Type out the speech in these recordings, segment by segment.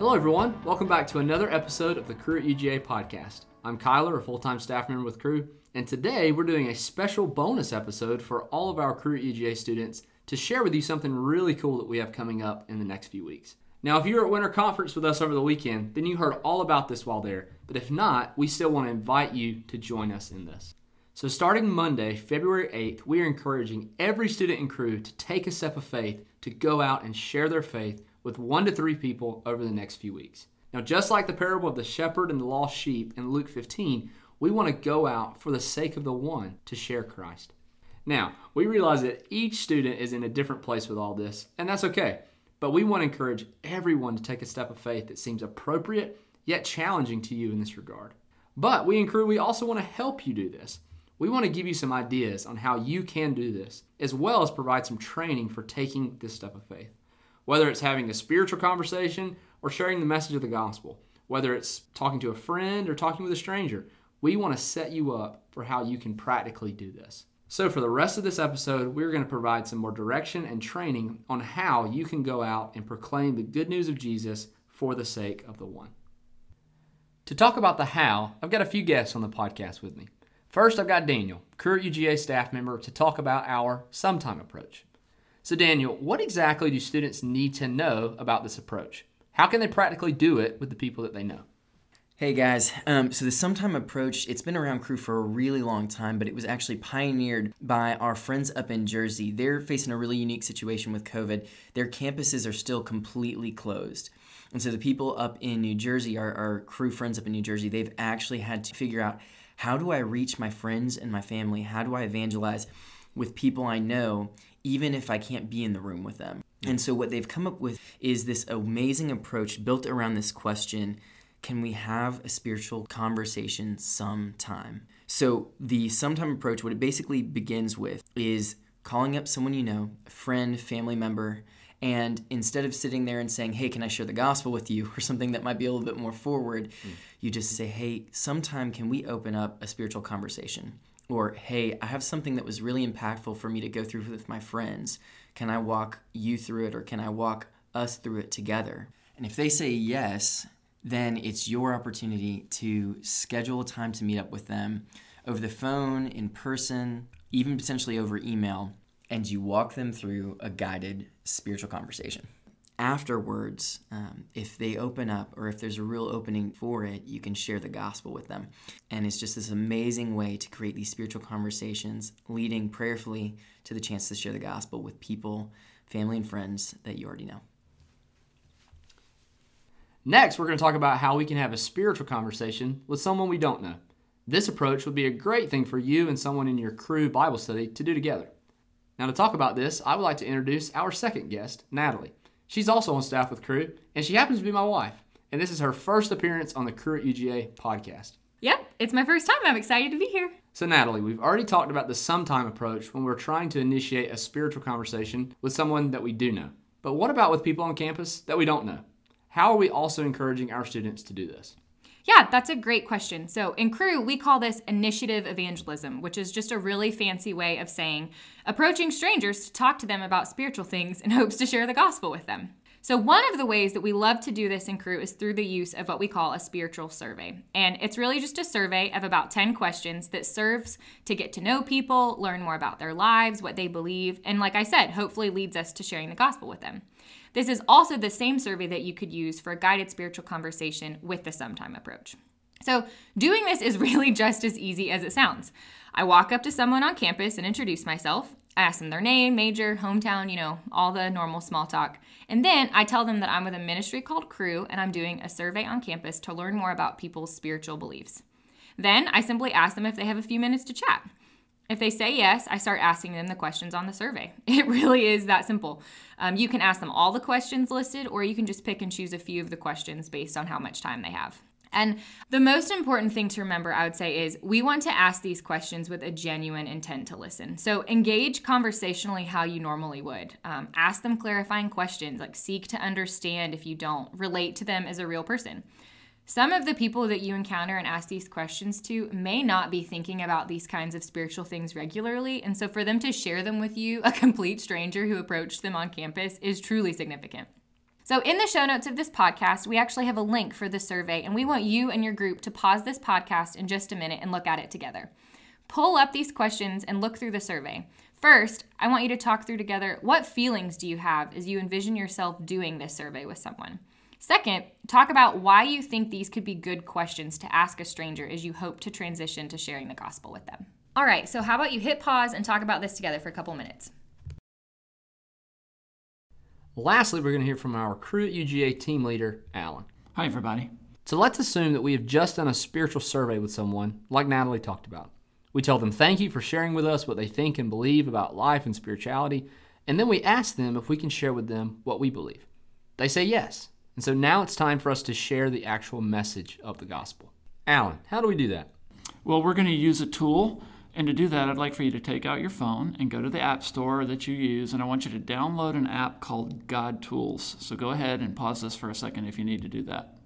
Hello, everyone. Welcome back to another episode of the Cru at UGA podcast. I'm Kyler, a full time staff member with Cru, and today we're doing a special bonus episode for all of our Cru at UGA students to share with you something really cool that we have coming up in the next few weeks. Now, if you were at Winter Conference with us over the weekend, then you heard all about this while there, but if not, we still want to invite you to join us in this. So, starting Monday, February 8th, we are encouraging every student and Cru to take a step of faith to go out and share their faith with one to three people over the next few weeks. Now, just like the parable of the shepherd and the lost sheep in Luke 15, we want to go out for the sake of the one to share Christ. Now, we realize that each student is in a different place with all this, and that's okay. But we want to encourage everyone to take a step of faith that seems appropriate yet challenging to you in this regard. But we encourage we also want to help you do this. We want to give you some ideas on how you can do this, as well as provide some training for taking this step of faith whether it's having a spiritual conversation or sharing the message of the gospel, whether it's talking to a friend or talking with a stranger. We want to set you up for how you can practically do this. So, for the rest of this episode, we're going to provide some more direction and training on how you can go out and proclaim the good news of Jesus for the sake of the one. To talk about the how, I've got a few guests on the podcast with me. First, I've got Daniel, current UGA staff member, to talk about our sometime approach. So, Daniel, what exactly do students need to know about this approach? How can they practically do it with the people that they know? Hey guys, um, so the sometime approach, it's been around Cru for a really long time, but it was actually pioneered by our friends up in Jersey. They're facing a really unique situation with COVID. Their campuses are still completely closed. And so the people up in New Jersey, our, our Cru friends up in New Jersey, they've actually had to figure out how do I reach my friends and my family? How do I evangelize with people I know even if I can't be in the room with them. And so, what they've come up with is this amazing approach built around this question can we have a spiritual conversation sometime? So, the sometime approach, what it basically begins with is calling up someone you know, a friend, family member, and instead of sitting there and saying, hey, can I share the gospel with you, or something that might be a little bit more forward, mm. you just say, hey, sometime can we open up a spiritual conversation? Or, hey, I have something that was really impactful for me to go through with my friends. Can I walk you through it or can I walk us through it together? And if they say yes, then it's your opportunity to schedule a time to meet up with them over the phone, in person, even potentially over email, and you walk them through a guided spiritual conversation afterwards, um, if they open up or if there's a real opening for it, you can share the gospel with them. And it's just this amazing way to create these spiritual conversations, leading prayerfully to the chance to share the gospel with people, family, and friends that you already know. Next, we're going to talk about how we can have a spiritual conversation with someone we don't know. This approach would be a great thing for you and someone in your Cru Bible study to do together. Now, to talk about this, I would like to introduce our second guest, Natalie. She's also on staff with Cru, and she happens to be my wife. And this is her first appearance on the Cru at UGA podcast. Yep, it's my first time. I'm excited to be here. So, Natalie, we've already talked about the sometime approach when we're trying to initiate a spiritual conversation with someone that we do know. But what about with people on campus that we don't know? How are we also encouraging our students to do this? Yeah, that's a great question. So, in Cru, we call this initiative evangelism, which is just a really fancy way of saying approaching strangers to talk to them about spiritual things in hopes to share the gospel with them. So, one of the ways that we love to do this in Cru is through the use of what we call a spiritual survey. And it's really just a survey of about 10 questions that serves to get to know people, learn more about their lives, what they believe, and like I said, hopefully leads us to sharing the gospel with them. This is also the same survey that you could use for a guided spiritual conversation with the sometime approach. So, doing this is really just as easy as it sounds. I walk up to someone on campus and introduce myself. I ask them their name, major, hometown, you know, all the normal small talk. And then I tell them that I'm with a ministry called Cru and I'm doing a survey on campus to learn more about people's spiritual beliefs. Then I simply ask them if they have a few minutes to chat. If they say yes, I start asking them the questions on the survey. It really is that simple. Um, you can ask them all the questions listed, or you can just pick and choose a few of the questions based on how much time they have. And the most important thing to remember, I would say, is we want to ask these questions with a genuine intent to listen. So engage conversationally how you normally would. Um, ask them clarifying questions, like seek to understand if you don't, relate to them as a real person. Some of the people that you encounter and ask these questions to may not be thinking about these kinds of spiritual things regularly. And so for them to share them with you, a complete stranger who approached them on campus, is truly significant. So, in the show notes of this podcast, we actually have a link for the survey, and we want you and your group to pause this podcast in just a minute and look at it together. Pull up these questions and look through the survey. First, I want you to talk through together what feelings do you have as you envision yourself doing this survey with someone? Second, talk about why you think these could be good questions to ask a stranger as you hope to transition to sharing the gospel with them. All right, so how about you hit pause and talk about this together for a couple minutes? Lastly, we're going to hear from our Cru at UGA team leader, Alan. Hi, everybody. So let's assume that we have just done a spiritual survey with someone, like Natalie talked about. We tell them thank you for sharing with us what they think and believe about life and spirituality, and then we ask them if we can share with them what we believe. They say yes. And so now it's time for us to share the actual message of the gospel. Alan, how do we do that? Well, we're going to use a tool and to do that, I'd like for you to take out your phone and go to the App Store that you use, and I want you to download an app called God Tools. So go ahead and pause this for a second if you need to do that.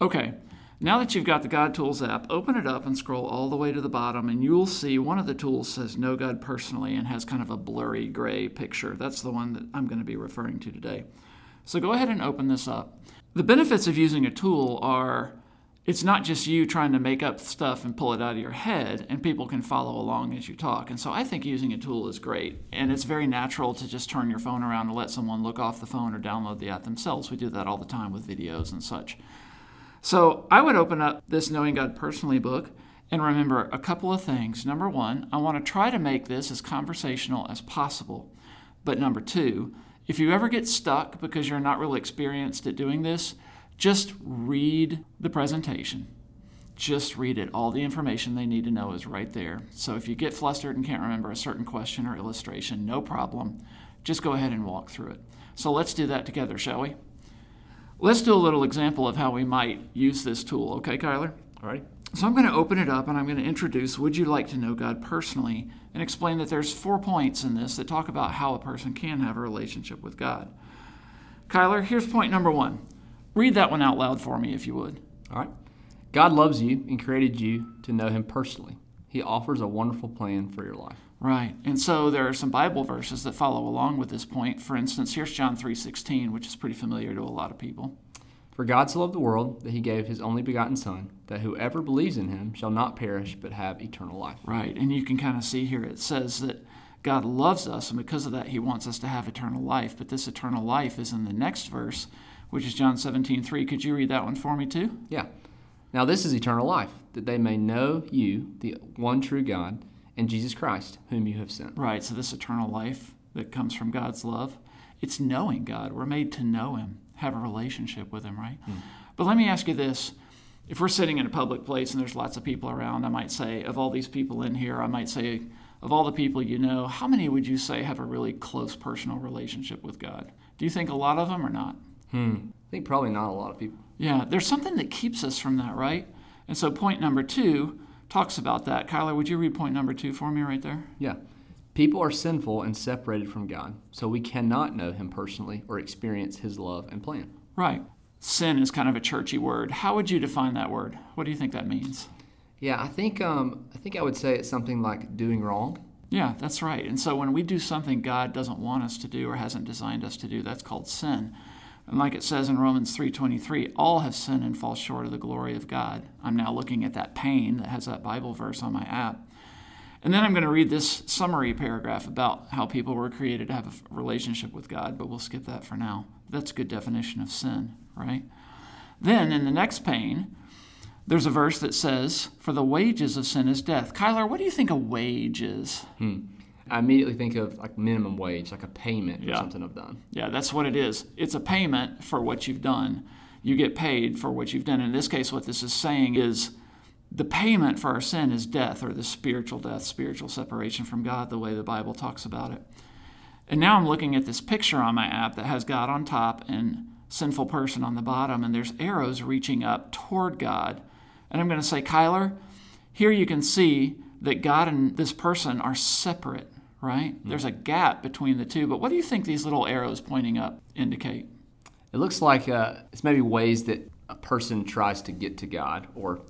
Okay, now that you've got the God Tools app, open it up and scroll all the way to the bottom, and you'll see one of the tools says Know God Personally and has kind of a blurry gray picture. That's the one that I'm going to be referring to today. So go ahead and open this up. The benefits of using a tool are it's not just you trying to make up stuff and pull it out of your head, and people can follow along as you talk. And so I think using a tool is great. And it's very natural to just turn your phone around and let someone look off the phone or download the app themselves. We do that all the time with videos and such. So I would open up this Knowing God Personally book and remember a couple of things. Number one, I want to try to make this as conversational as possible. But number two, if you ever get stuck because you're not really experienced at doing this, just read the presentation. Just read it. All the information they need to know is right there. So if you get flustered and can't remember a certain question or illustration, no problem. Just go ahead and walk through it. So let's do that together, shall we? Let's do a little example of how we might use this tool, okay, Kyler? All right. So I'm going to open it up and I'm going to introduce Would You Like to Know God Personally and explain that there's four points in this that talk about how a person can have a relationship with God. Kyler, here's point number one Read that one out loud for me, if you would. All right. God loves you and created you to know Him personally. He offers a wonderful plan for your life. Right. And so there are some Bible verses that follow along with this point. For instance, here's John 3:16, which is pretty familiar to a lot of people. For God so loved the world that he gave his only begotten son, that whoever believes in him shall not perish but have eternal life. Right. And you can kind of see here it says that God loves us and because of that he wants us to have eternal life, but this eternal life is in the next verse which is John 17, 3. Could you read that one for me too? Yeah. Now this is eternal life, that they may know you, the one true God, and Jesus Christ, whom you have sent. Right. So this eternal life that comes from God's love, it's knowing God. We're made to know Him, have a relationship with Him, right? Mm. But let me ask you this. If we're sitting in a public place and there's lots of people around, I might say, of all these people in here, I might say, of all the people you know, how many would you say have a really close personal relationship with God? Do you think a lot of them or not? Hmm. I think probably not a lot of people. Yeah, there's something that keeps us from that, right? And so point number two talks about that. Kyler, would you read point number two for me right there? Yeah. People are sinful and separated from God, so we cannot know Him personally or experience His love and plan. Right. Sin is kind of a churchy word. How would you define that word? What do you think that means? Yeah, I think um, I think I would say it's something like doing wrong. Yeah, that's right. And so when we do something God doesn't want us to do or hasn't designed us to do, that's called sin. And like it says in Romans 3:23, all have sinned and fall short of the glory of God. I'm now looking at that pane that has that Bible verse on my app. And then I'm going to read this summary paragraph about how people were created to have a relationship with God, but we'll skip that for now. That's a good definition of sin, right? Then in the next pane, there's a verse that says, For the wages of sin is death. Kyler, what do you think a wage is? Hmm. I immediately think of like minimum wage, like a payment yeah. for something I've done. Yeah, that's what it is. It's a payment for what you've done. You get paid for what you've done. In this case, what this is saying is the payment for our sin is death or the spiritual death, spiritual separation from God, the way the Bible talks about it. And now I'm looking at this picture on my app that has God on top and sinful person on the bottom, and there's arrows reaching up toward God. And I'm going to say, Kyler, here you can see that God and this person are separate, right? Mm-hmm. There's a gap between the two. But what do you think these little arrows pointing up indicate? It looks like uh, it's maybe ways that a person tries to get to God or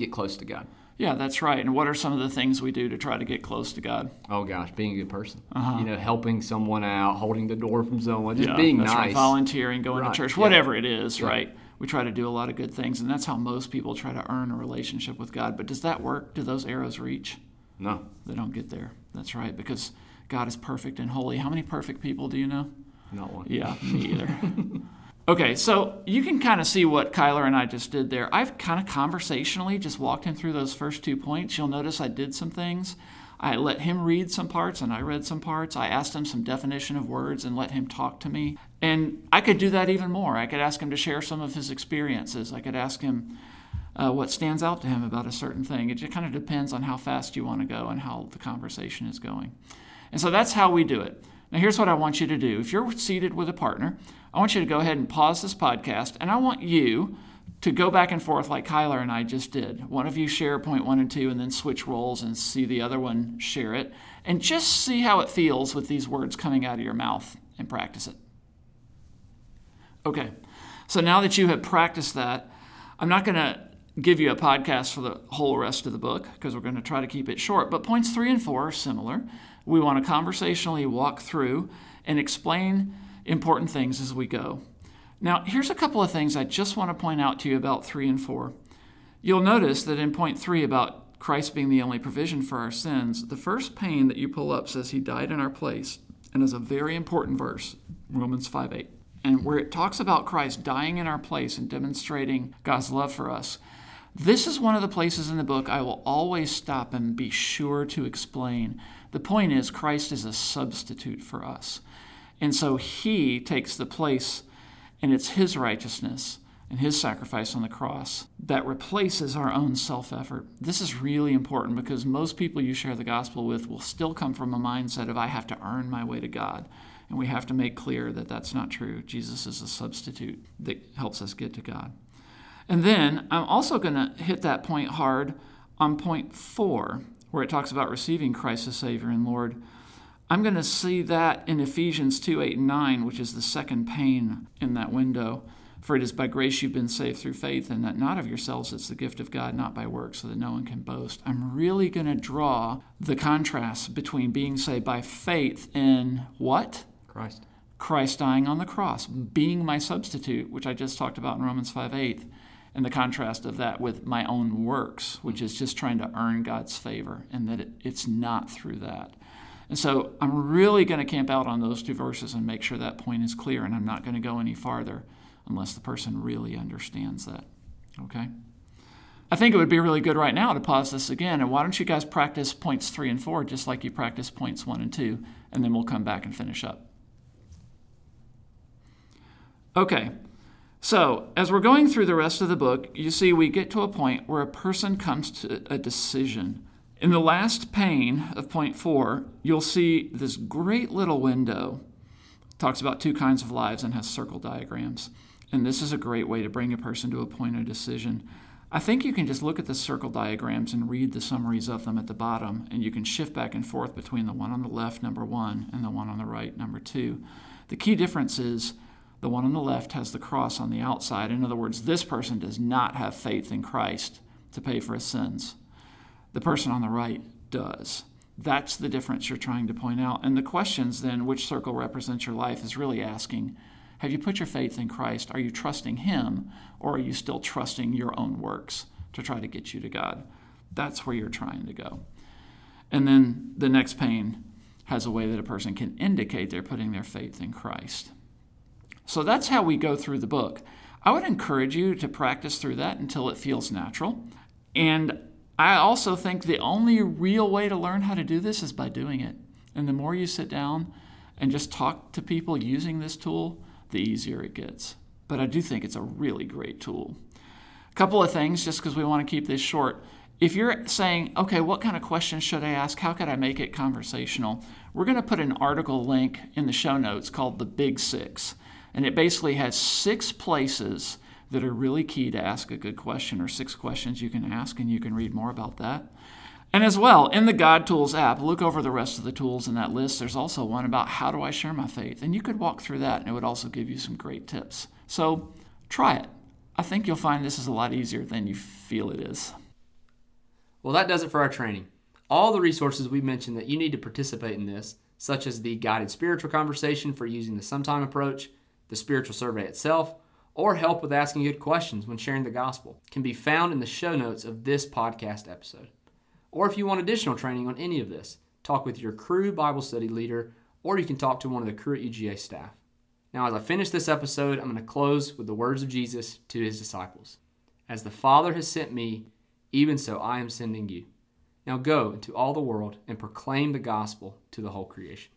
get close to God. Yeah, that's right. And what are some of the things we do to try to get close to God? Oh gosh, being a good person. Uh-huh. You know, helping someone out, holding the door from someone, just yeah, being nice, right. volunteering, going right. to church, whatever yeah. it is, yeah. right? We try to do a lot of good things, and that's how most people try to earn a relationship with God. But does that work? Do those arrows reach? No, they don't get there. That's right, because God is perfect and holy. How many perfect people do you know? Not one. Yeah, me either. Okay, so you can kind of see what Kyler and I just did there. I've kind of conversationally just walked him through those first two points. You'll notice I did some things. I let him read some parts and I read some parts. I asked him some definition of words and let him talk to me. And I could do that even more. I could ask him to share some of his experiences. I could ask him uh, what stands out to him about a certain thing. It just kind of depends on how fast you want to go and how the conversation is going. And so that's how we do it. Now, here's what I want you to do. If you're seated with a partner, I want you to go ahead and pause this podcast, and I want you to go back and forth like Kyler and I just did. One of you share point one and two, and then switch roles and see the other one share it, and just see how it feels with these words coming out of your mouth and practice it. Okay, so now that you have practiced that, I'm not going to give you a podcast for the whole rest of the book because we're going to try to keep it short. But points three and four are similar. We want to conversationally walk through and explain important things as we go. Now, here's a couple of things I just want to point out to you about 3 and 4. You'll notice that in point 3 about Christ being the only provision for our sins, the first pane that you pull up says he died in our place and is a very important verse, Romans 5 8. And where it talks about Christ dying in our place and demonstrating God's love for us, this is one of the places in the book I will always stop and be sure to explain. The point is, Christ is a substitute for us. And so he takes the place, and it's his righteousness and his sacrifice on the cross that replaces our own self effort. This is really important because most people you share the gospel with will still come from a mindset of, I have to earn my way to God. And we have to make clear that that's not true. Jesus is a substitute that helps us get to God. And then I'm also going to hit that point hard on point four, where it talks about receiving Christ as Savior and Lord. I'm going to see that in Ephesians 2 8 and 9, which is the second pane in that window. For it is by grace you've been saved through faith, and that not of yourselves, it's the gift of God, not by works, so that no one can boast. I'm really going to draw the contrast between being saved by faith in what? Christ. Christ dying on the cross, being my substitute, which I just talked about in Romans 5 8, and the contrast of that with my own works, which is just trying to earn God's favor, and that it, it's not through that. And so I'm really going to camp out on those two verses and make sure that point is clear, and I'm not going to go any farther unless the person really understands that. Okay? I think it would be really good right now to pause this again, and why don't you guys practice points three and four just like you practice points one and two, and then we'll come back and finish up. Okay, so as we're going through the rest of the book, you see we get to a point where a person comes to a decision. In the last pane of point four, you'll see this great little window. It talks about two kinds of lives and has circle diagrams. And this is a great way to bring a person to a point of decision. I think you can just look at the circle diagrams and read the summaries of them at the bottom, and you can shift back and forth between the one on the left, number one, and the one on the right, number two. The key difference is the one on the left has the cross on the outside. In other words, this person does not have faith in Christ to pay for his sins. The person on the right does. That's the difference you're trying to point out. And the questions then, which circle represents your life, is really asking Have you put your faith in Christ? Are you trusting Him, or are you still trusting your own works to try to get you to God? That's where you're trying to go. And then the next pane has a way that a person can indicate they're putting their faith in Christ. So that's how we go through the book. I would encourage you to practice through that until it feels natural. And I also think the only real way to learn how to do this is by doing it. And the more you sit down and just talk to people using this tool, the easier it gets. But I do think it's a really great tool. A couple of things, just because we want to keep this short. If you're saying, okay, what kind of questions should I ask? How could I make it conversational? We're going to put an article link in the show notes called The Big Six. And it basically has six places that are really key to ask a good question, or six questions you can ask, and you can read more about that. And as well, in the God Tools app, look over the rest of the tools in that list. There's also one about how do I share my faith. And you could walk through that, and it would also give you some great tips. So try it. I think you'll find this is a lot easier than you feel it is. Well, that does it for our training. All the resources we mentioned that you need to participate in this, such as the guided spiritual conversation for using the sometime approach, the spiritual survey itself, or help with asking good questions when sharing the gospel, can be found in the show notes of this podcast episode. Or if you want additional training on any of this, talk with your Cru Bible study leader, or you can talk to one of the Cru at UGA staff. Now, as I finish this episode, I'm going to close with the words of Jesus to his disciples As the Father has sent me, even so I am sending you. Now go into all the world and proclaim the gospel to the whole creation.